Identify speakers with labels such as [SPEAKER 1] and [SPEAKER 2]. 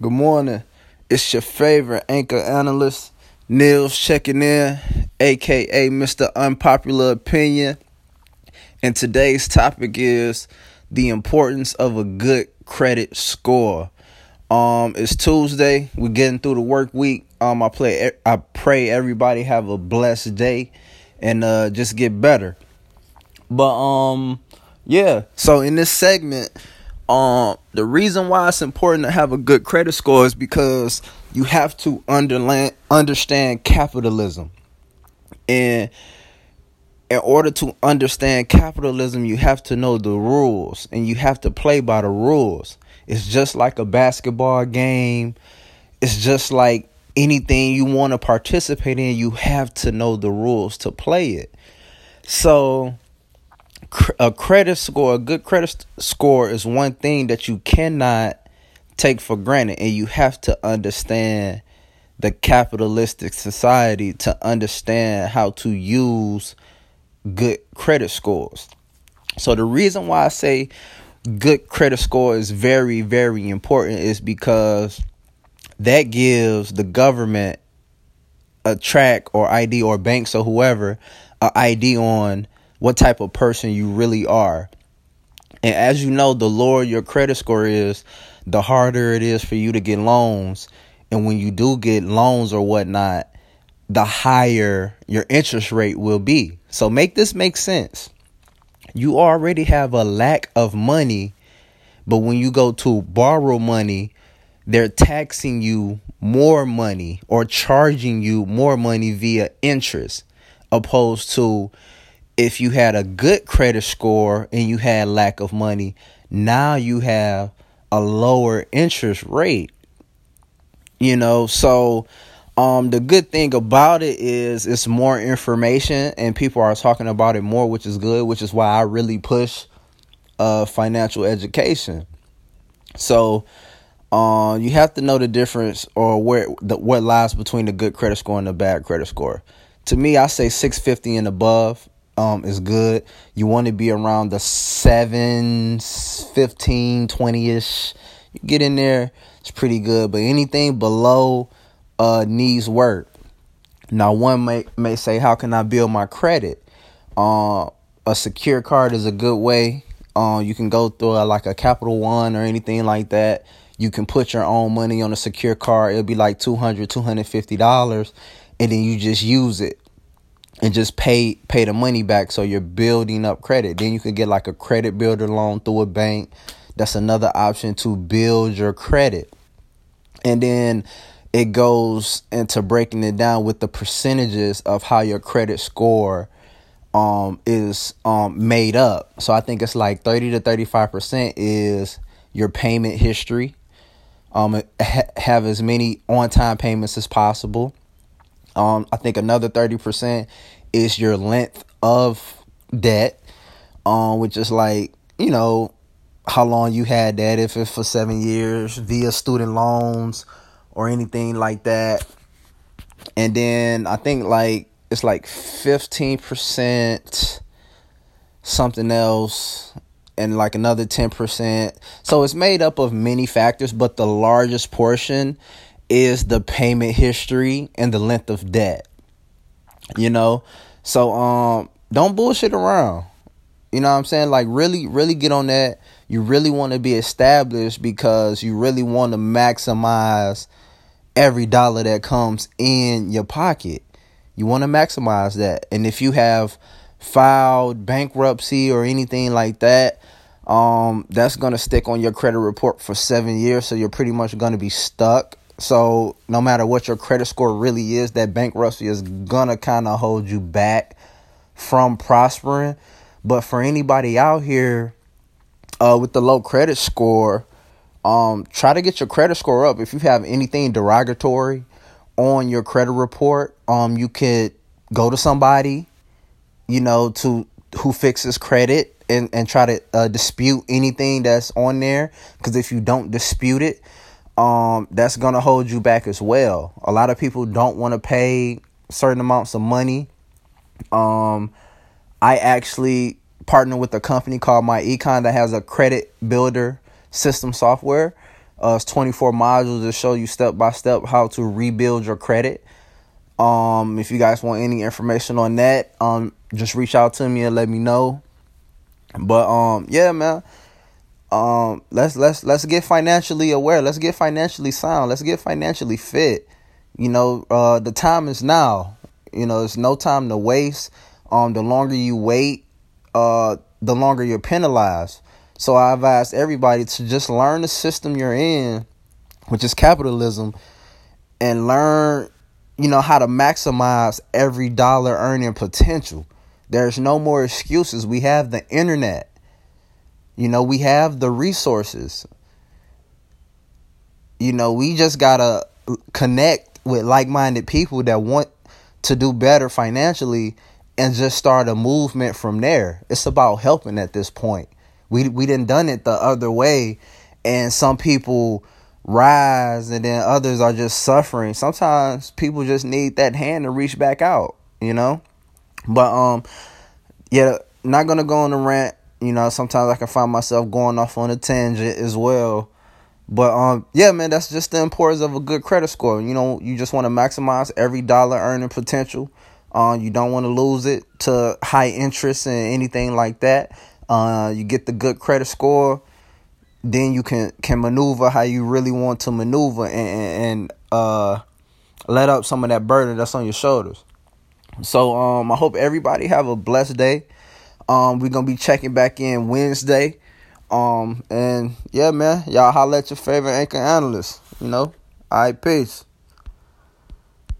[SPEAKER 1] Good morning. It's your favorite anchor analyst, Nils checking in, aka Mr. Unpopular Opinion. And today's topic is the importance of a good credit score. Um, it's Tuesday. We're getting through the work week. Um, I play. I pray everybody have a blessed day, and uh, just get better. But um, yeah. So in this segment, um, the reason why it's important to have a good credit score is because you have to underland, understand capitalism. And in order to understand capitalism, you have to know the rules and you have to play by the rules. It's just like a basketball game. It's just like anything you want to participate in, you have to know the rules to play it. So, a credit score, a good credit score is one thing that you cannot take for granted and you have to understand the capitalistic society to understand how to use good credit scores. So the reason why I say good credit score is very very important is because that gives the government a track or ID or banks or whoever a ID on what type of person you really are. And as you know, the lower your credit score is, the harder it is for you to get loans. And when you do get loans or whatnot, the higher your interest rate will be. So make this make sense. You already have a lack of money, but when you go to borrow money, they're taxing you more money or charging you more money via interest opposed to if you had a good credit score and you had lack of money, now you have a lower interest rate. You know, so um the good thing about it is it's more information and people are talking about it more, which is good, which is why I really push uh financial education. So uh, you have to know the difference or where the what lies between the good credit score and the bad credit score. To me, I say 650 and above um, is good. You want to be around the 7, 15, 20 ish. You get in there, it's pretty good. But anything below uh, needs work. Now, one may, may say, How can I build my credit? Uh, a secure card is a good way. Uh, you can go through a, like a Capital One or anything like that. You can put your own money on a secure card. It'll be like $200, $250, and then you just use it and just pay pay the money back so you're building up credit. Then you can get like a credit builder loan through a bank. That's another option to build your credit. And then it goes into breaking it down with the percentages of how your credit score um is um made up. So I think it's like 30 to 35% is your payment history. Um ha- have as many on-time payments as possible. Um, I think another 30% is your length of debt, um, which is like, you know, how long you had that, if it's for seven years via student loans or anything like that. And then I think like it's like 15% something else and like another 10%. So it's made up of many factors, but the largest portion is the payment history and the length of debt. You know? So um don't bullshit around. You know what I'm saying? Like really really get on that. You really want to be established because you really want to maximize every dollar that comes in your pocket. You want to maximize that. And if you have filed bankruptcy or anything like that, um, that's gonna stick on your credit report for seven years. So you're pretty much gonna be stuck. So no matter what your credit score really is, that bankruptcy is gonna kind of hold you back from prospering. But for anybody out here uh, with the low credit score, um, try to get your credit score up. If you have anything derogatory on your credit report, um, you could go to somebody, you know, to who fixes credit and and try to uh, dispute anything that's on there. Because if you don't dispute it, um, that's gonna hold you back as well. A lot of people don't want to pay certain amounts of money. Um, I actually partner with a company called My Econ that has a credit builder system software. Uh, it's 24 modules to show you step by step how to rebuild your credit. Um, if you guys want any information on that, um, just reach out to me and let me know. But um, yeah, man. Um, let's let's let's get financially aware. Let's get financially sound. Let's get financially fit. You know, uh, the time is now. You know, it's no time to waste. Um, the longer you wait, uh, the longer you're penalized. So i've asked everybody to just learn the system you're in, which is capitalism, and learn, you know, how to maximize every dollar earning potential. There's no more excuses. We have the internet. You know, we have the resources. You know, we just got to connect with like-minded people that want to do better financially and just start a movement from there. It's about helping at this point. We we didn't done it the other way and some people rise and then others are just suffering. Sometimes people just need that hand to reach back out, you know? But um yeah, not gonna go on a rant. You know, sometimes I can find myself going off on a tangent as well. But um, yeah, man, that's just the importance of a good credit score. You know, you just want to maximize every dollar earning potential. Uh, you don't want to lose it to high interest and anything like that. Uh, you get the good credit score, then you can can maneuver how you really want to maneuver and, and uh, let up some of that burden that's on your shoulders. So um, I hope everybody have a blessed day. Um, we're gonna be checking back in Wednesday. Um, and yeah, man, y'all holla at your favorite anchor analyst. You know, right, peace.